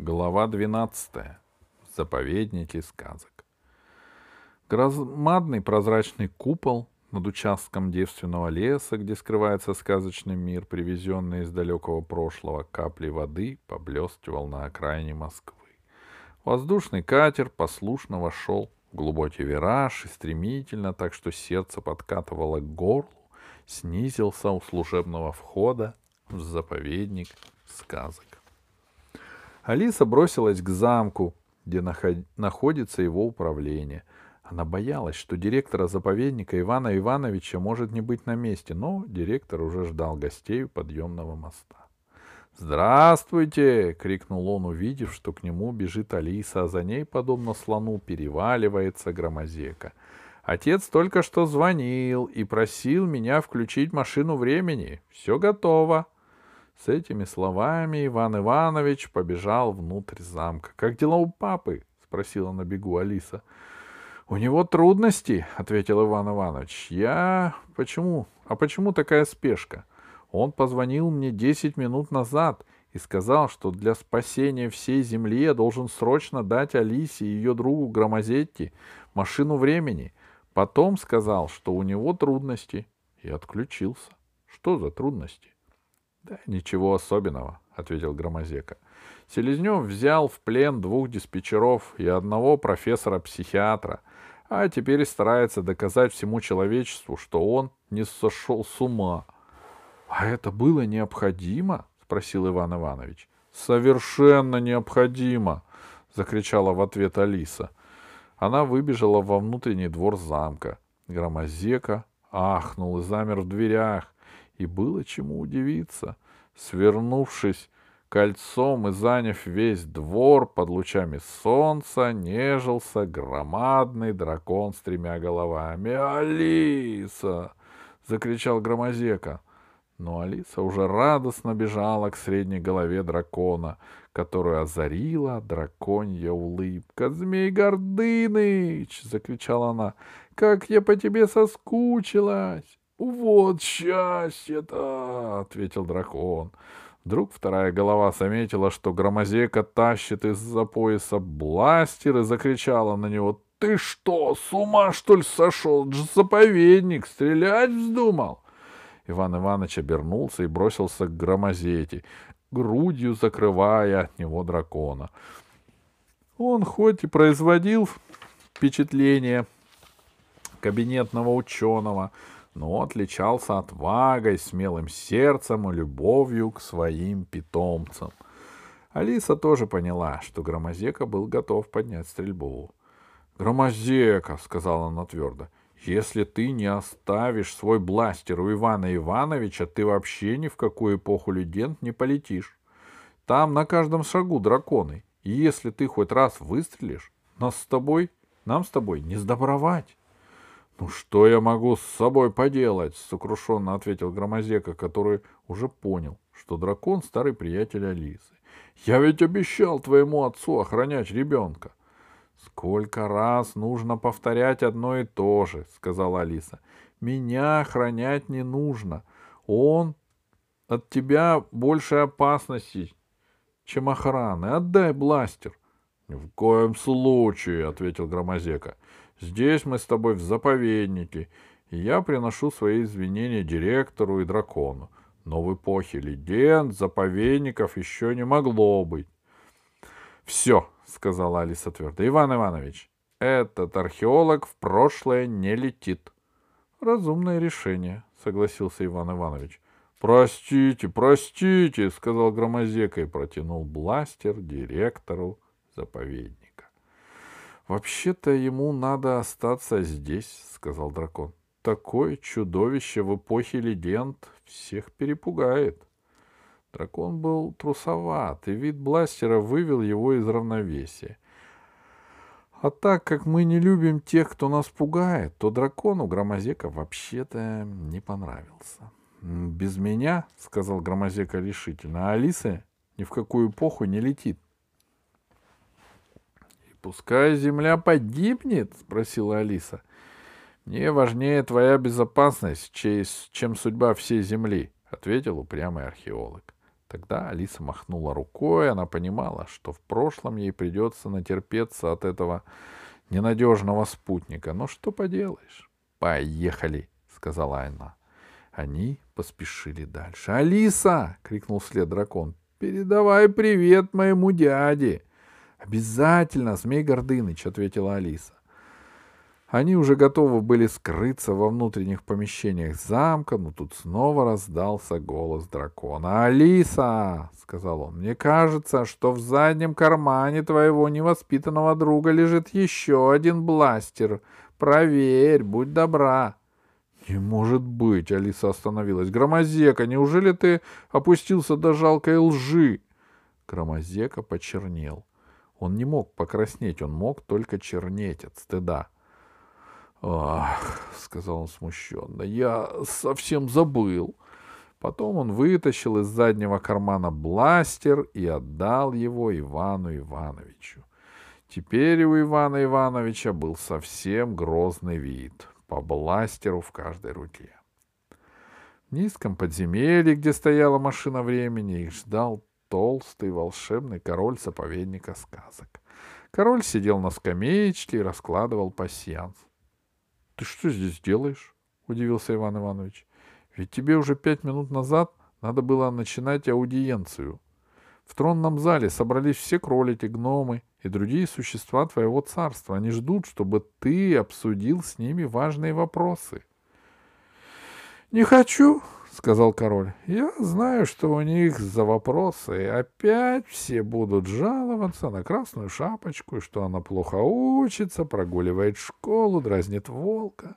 Глава 12. Заповедники сказок. Громадный прозрачный купол над участком девственного леса, где скрывается сказочный мир, привезенный из далекого прошлого, капли воды поблескивал на окраине Москвы. Воздушный катер послушно вошел в глубокий вираж и стремительно, так что сердце подкатывало к горлу, снизился у служебного входа в заповедник сказок. Алиса бросилась к замку, где наход... находится его управление. Она боялась, что директора заповедника Ивана Ивановича может не быть на месте, но директор уже ждал гостей у подъемного моста. «Здравствуйте!» — крикнул он, увидев, что к нему бежит Алиса, а за ней, подобно слону, переваливается громозека. «Отец только что звонил и просил меня включить машину времени. Все готово!» С этими словами Иван Иванович побежал внутрь замка. «Как дела у папы?» — спросила на бегу Алиса. «У него трудности», — ответил Иван Иванович. «Я... Почему? А почему такая спешка? Он позвонил мне десять минут назад и сказал, что для спасения всей земли я должен срочно дать Алисе и ее другу Громозетти машину времени. Потом сказал, что у него трудности, и отключился. Что за трудности? Да ничего особенного, ответил Громозека. Селезнев взял в плен двух диспетчеров и одного профессора-психиатра, а теперь старается доказать всему человечеству, что он не сошел с ума. — А это было необходимо? — спросил Иван Иванович. — Совершенно необходимо! — закричала в ответ Алиса. Она выбежала во внутренний двор замка. Громозека ахнул и замер в дверях. И было чему удивиться. Свернувшись кольцом и заняв весь двор под лучами солнца, нежился громадный дракон с тремя головами. «Алиса!» — закричал Громозека. Но Алиса уже радостно бежала к средней голове дракона, которую озарила драконья улыбка. «Змей Гордыныч!» — закричала она. «Как я по тебе соскучилась!» «Вот счастье-то!» — ответил дракон. Вдруг вторая голова заметила, что громозека тащит из-за пояса бластер и закричала на него. «Ты что, с ума, что ли, сошел? Заповедник, стрелять вздумал?» Иван Иванович обернулся и бросился к громозете, грудью закрывая от него дракона. Он хоть и производил впечатление кабинетного ученого, но отличался отвагой, смелым сердцем и любовью к своим питомцам. Алиса тоже поняла, что Громозека был готов поднять стрельбу. «Громозека», — сказала она твердо, — «если ты не оставишь свой бластер у Ивана Ивановича, ты вообще ни в какую эпоху легенд не полетишь. Там на каждом шагу драконы, и если ты хоть раз выстрелишь, нас с тобой, нам с тобой не сдобровать». «Ну что я могу с собой поделать?» — сокрушенно ответил Громозека, который уже понял, что дракон — старый приятель Алисы. «Я ведь обещал твоему отцу охранять ребенка». «Сколько раз нужно повторять одно и то же», — сказала Алиса. «Меня охранять не нужно. Он от тебя больше опасностей, чем охраны. Отдай бластер». «Ни в коем случае», — ответил Громозека. Здесь мы с тобой в заповеднике, и я приношу свои извинения директору и дракону. Но в эпохе легенд заповедников еще не могло быть. — Все, — сказала Алиса твердо. — Иван Иванович, этот археолог в прошлое не летит. — Разумное решение, — согласился Иван Иванович. — Простите, простите, — сказал Громозека и протянул бластер директору заповедника. «Вообще-то ему надо остаться здесь», — сказал дракон. «Такое чудовище в эпохе легенд всех перепугает». Дракон был трусоват, и вид бластера вывел его из равновесия. А так как мы не любим тех, кто нас пугает, то дракону Громозека вообще-то не понравился. «Без меня», — сказал Громозека решительно, — «а Алиса ни в какую эпоху не летит. Пускай земля погибнет? спросила Алиса. Мне важнее твоя безопасность, чем судьба всей земли, ответил упрямый археолог. Тогда Алиса махнула рукой, она понимала, что в прошлом ей придется натерпеться от этого ненадежного спутника. Но что поделаешь? Поехали, сказала она. Они поспешили дальше. «Алиса!» — крикнул вслед дракон. «Передавай привет моему дяде!» «Обязательно, Змей Гордыныч!» — ответила Алиса. Они уже готовы были скрыться во внутренних помещениях замка, но тут снова раздался голос дракона. «Алиса!» — сказал он. «Мне кажется, что в заднем кармане твоего невоспитанного друга лежит еще один бластер. Проверь, будь добра!» «Не может быть!» — Алиса остановилась. «Громозека, неужели ты опустился до жалкой лжи?» Громозека почернел. Он не мог покраснеть, он мог только чернеть от стыда. «Ах!» — сказал он смущенно. «Я совсем забыл!» Потом он вытащил из заднего кармана бластер и отдал его Ивану Ивановичу. Теперь у Ивана Ивановича был совсем грозный вид по бластеру в каждой руке. В низком подземелье, где стояла машина времени, их ждал толстый волшебный король заповедника сказок. Король сидел на скамеечке и раскладывал пасьянс. — Ты что здесь делаешь? — удивился Иван Иванович. — Ведь тебе уже пять минут назад надо было начинать аудиенцию. В тронном зале собрались все кролики, гномы и другие существа твоего царства. Они ждут, чтобы ты обсудил с ними важные вопросы. — Не хочу, — сказал король. — Я знаю, что у них за вопросы опять все будут жаловаться на красную шапочку, что она плохо учится, прогуливает школу, дразнит волка.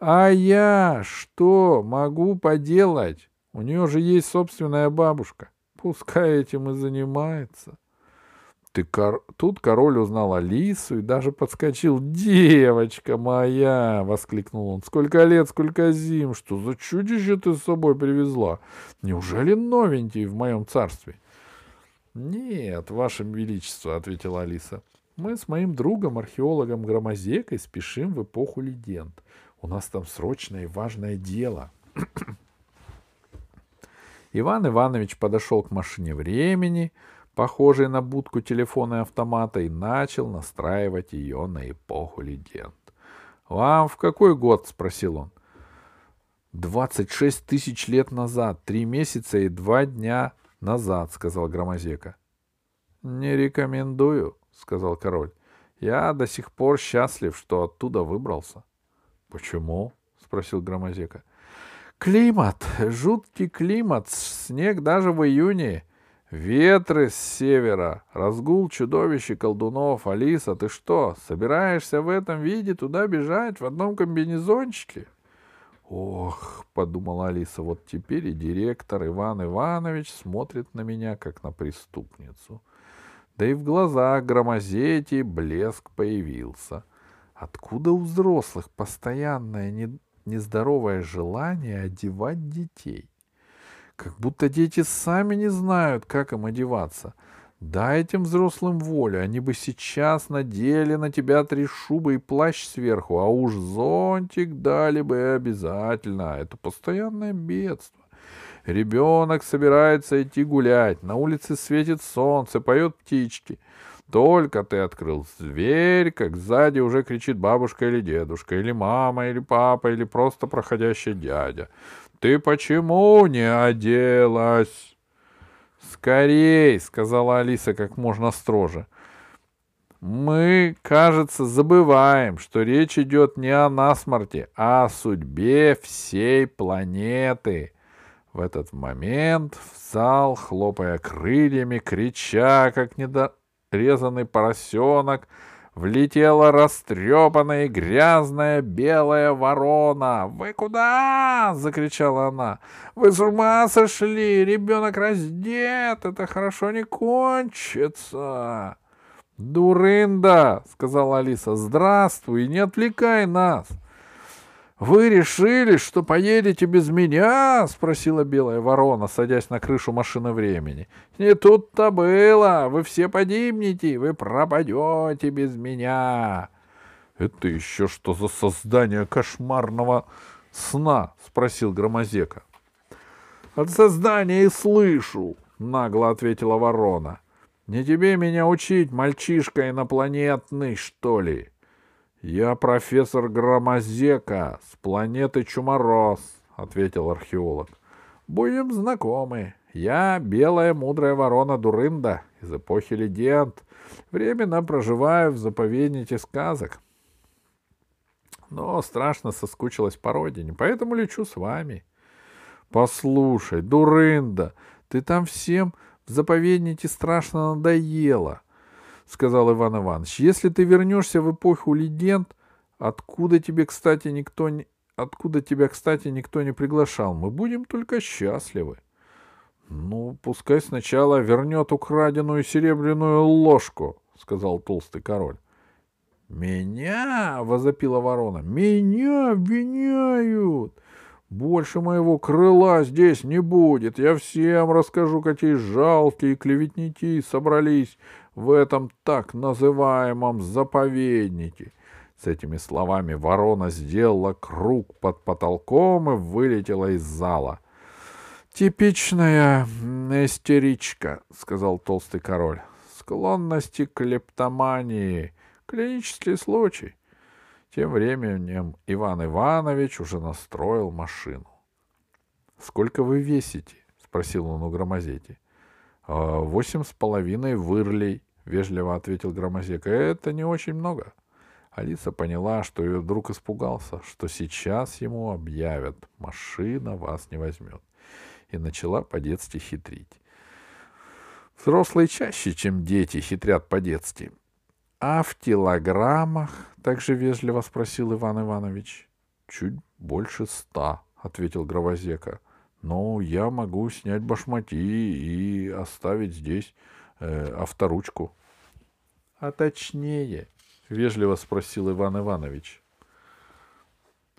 А я что могу поделать? У нее же есть собственная бабушка. Пускай этим и занимается. — ты кор... Тут король узнал Алису и даже подскочил. «Девочка моя!» — воскликнул он. «Сколько лет, сколько зим! Что за чудище ты с собой привезла? Неужели новенький в моем царстве?» «Нет, ваше величество», — ответила Алиса. «Мы с моим другом, археологом Громозекой, спешим в эпоху легенд. У нас там срочное и важное дело». Иван Иванович подошел к машине времени — похожей на будку телефона и автомата, и начал настраивать ее на эпоху легенд. «Вам в какой год?» — спросил он. «Двадцать шесть тысяч лет назад, три месяца и два дня назад», — сказал Громозека. «Не рекомендую», — сказал король. «Я до сих пор счастлив, что оттуда выбрался». «Почему?» — спросил Громозека. «Климат, жуткий климат, снег даже в июне, Ветры с севера, разгул чудовищ и колдунов. Алиса, ты что, собираешься в этом виде туда бежать в одном комбинезончике? Ох, подумала Алиса, вот теперь и директор Иван Иванович смотрит на меня, как на преступницу. Да и в глазах громозети блеск появился. Откуда у взрослых постоянное нездоровое желание одевать детей? Как будто дети сами не знают, как им одеваться. Дай этим взрослым волю, они бы сейчас надели на тебя три шубы и плащ сверху, а уж зонтик дали бы обязательно. Это постоянное бедство. Ребенок собирается идти гулять, на улице светит солнце, поют птички. Только ты открыл дверь, как сзади уже кричит бабушка или дедушка, или мама, или папа, или просто проходящий дядя. Ты почему не оделась? Скорей, сказала Алиса как можно строже. Мы, кажется, забываем, что речь идет не о насморте, а о судьбе всей планеты. В этот момент в зал, хлопая крыльями, крича, как недорезанный поросенок, влетела растрепанная и грязная белая ворона. «Вы куда?» — закричала она. «Вы с ума сошли! Ребенок раздет! Это хорошо не кончится!» «Дурында!» — сказала Алиса. «Здравствуй! Не отвлекай нас!» «Вы решили, что поедете без меня?» — спросила белая ворона, садясь на крышу машины времени. «Не тут-то было! Вы все погибнете! Вы пропадете без меня!» «Это еще что за создание кошмарного сна?» — спросил Громозека. От создания и слышу, — нагло ответила ворона. Не тебе меня учить, мальчишка инопланетный, что ли? Я профессор Громозека с планеты Чумороз, — ответил археолог. Будем знакомы. Я белая мудрая ворона Дурында из эпохи легенд. Временно проживаю в заповеднике сказок. Но страшно соскучилась по родине, поэтому лечу с вами. Послушай, Дурында, ты там всем в заповеднике страшно надоело, — сказал Иван Иванович. — Если ты вернешься в эпоху легенд, откуда тебе, кстати, никто не... Откуда тебя, кстати, никто не приглашал? Мы будем только счастливы. — Ну, пускай сначала вернет украденную серебряную ложку, — сказал толстый король. — Меня? — возопила ворона. — Меня обвиняют! Больше моего крыла здесь не будет. Я всем расскажу, какие жалкие клеветники собрались в этом так называемом заповеднике. С этими словами ворона сделала круг под потолком и вылетела из зала. «Типичная истеричка», — сказал толстый король. «Склонности к клептомании. Клинический случай. Тем временем Иван Иванович уже настроил машину. — Сколько вы весите? — спросил он у Громозети. «А, — Восемь с половиной вырлей, — вежливо ответил Громозека. — Это не очень много. Алиса поняла, что ее друг испугался, что сейчас ему объявят «машина вас не возьмет», и начала по-детски хитрить. Взрослые чаще, чем дети, хитрят по-детски. А в килограммах? Также вежливо спросил Иван Иванович. Чуть больше ста, ответил Гровозека. Но я могу снять башмаки и оставить здесь э, авторучку. А точнее, вежливо спросил Иван Иванович.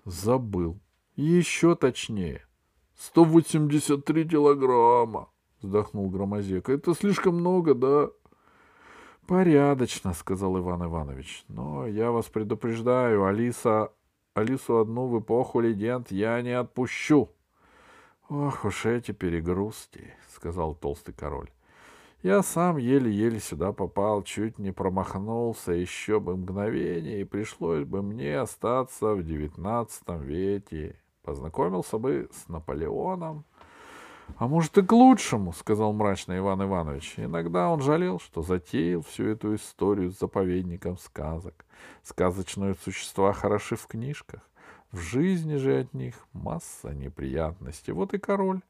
Забыл. Еще точнее. Сто восемьдесят три килограмма, вздохнул Громозека. Это слишком много, да? Порядочно, сказал Иван Иванович. Но я вас предупреждаю, Алиса, Алису одну в эпоху легенд я не отпущу. Ох уж эти перегрузки, сказал толстый король. Я сам еле-еле сюда попал, чуть не промахнулся, еще бы мгновение, и пришлось бы мне остаться в девятнадцатом веке. Познакомился бы с Наполеоном, а может и к лучшему, сказал мрачно Иван Иванович. Иногда он жалел, что затеял всю эту историю с заповедником сказок. Сказочные существа хороши в книжках. В жизни же от них масса неприятностей. Вот и король.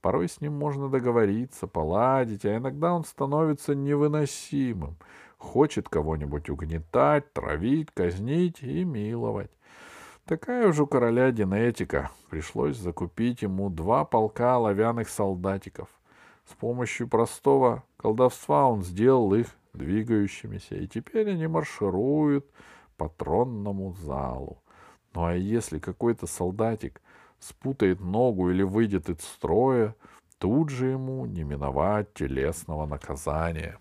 Порой с ним можно договориться, поладить, а иногда он становится невыносимым. Хочет кого-нибудь угнетать, травить, казнить и миловать. Такая уж у короля генетика. Пришлось закупить ему два полка оловянных солдатиков. С помощью простого колдовства он сделал их двигающимися, и теперь они маршируют по тронному залу. Ну а если какой-то солдатик спутает ногу или выйдет из строя, тут же ему не миновать телесного наказания.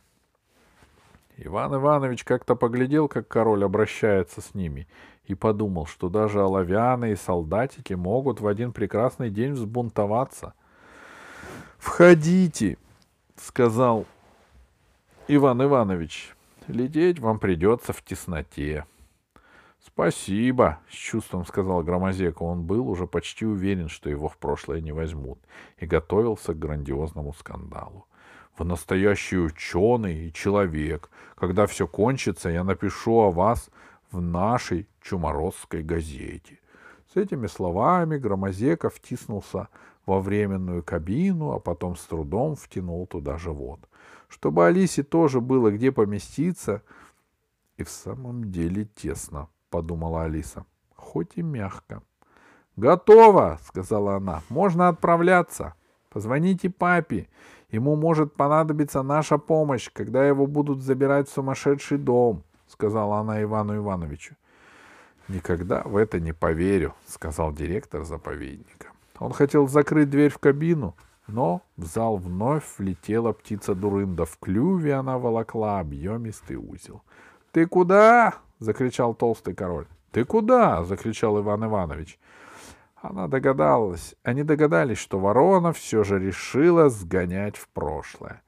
Иван Иванович как-то поглядел, как король обращается с ними, и подумал, что даже оловянные солдатики могут в один прекрасный день взбунтоваться. «Входите!» — сказал Иван Иванович. «Лететь вам придется в тесноте». «Спасибо», — с чувством сказал Громозека. Он был уже почти уверен, что его в прошлое не возьмут, и готовился к грандиозному скандалу. «Вы настоящий ученый и человек. Когда все кончится, я напишу о вас в нашей чуморозской газете. С этими словами Громозека втиснулся во временную кабину, а потом с трудом втянул туда живот. Чтобы Алисе тоже было где поместиться, и в самом деле тесно, подумала Алиса, хоть и мягко. «Готово!» — сказала она. «Можно отправляться. Позвоните папе. Ему может понадобиться наша помощь, когда его будут забирать в сумасшедший дом» сказала она Ивану Ивановичу. Никогда в это не поверю, сказал директор заповедника. Он хотел закрыть дверь в кабину, но в зал вновь влетела птица Дурында. В клюве она волокла объемистый узел. — Ты куда? — закричал толстый король. — Ты куда? — закричал Иван Иванович. Она догадалась, они догадались, что ворона все же решила сгонять в прошлое.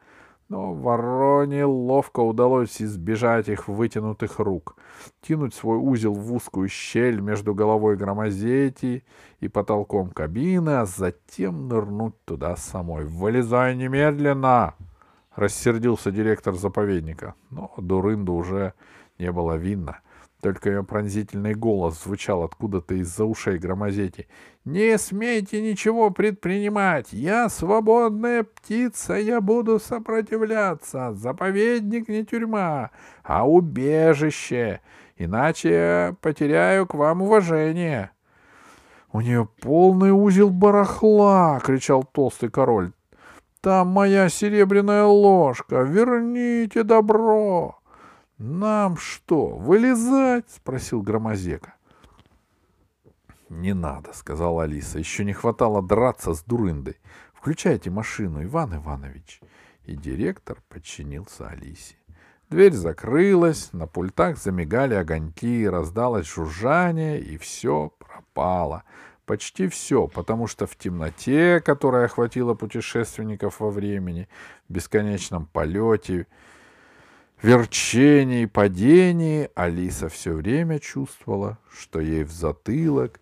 Но вороне ловко удалось избежать их вытянутых рук, кинуть свой узел в узкую щель между головой громозети и потолком кабины, а затем нырнуть туда самой. «Вылезай немедленно!» — рассердился директор заповедника. Но Дурынду уже не было видно. Только ее пронзительный голос звучал откуда-то из-за ушей громозети. «Не смейте ничего предпринимать! Я свободная птица, я буду сопротивляться! Заповедник не тюрьма, а убежище! Иначе я потеряю к вам уважение!» «У нее полный узел барахла!» — кричал толстый король. «Там моя серебряная ложка! Верните добро!» «Нам что, вылезать?» — спросил Громозека. «Не надо», — сказала Алиса. «Еще не хватало драться с дурындой. Включайте машину, Иван Иванович». И директор подчинился Алисе. Дверь закрылась, на пультах замигали огоньки, раздалось жужжание, и все пропало. Почти все, потому что в темноте, которая охватила путешественников во времени, в бесконечном полете, верчении, падении Алиса все время чувствовала, что ей в затылок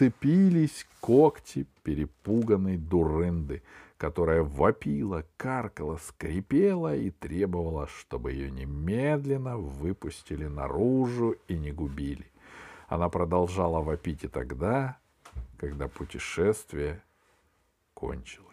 вцепились когти перепуганной дурынды, которая вопила, каркала, скрипела и требовала, чтобы ее немедленно выпустили наружу и не губили. Она продолжала вопить и тогда, когда путешествие кончилось.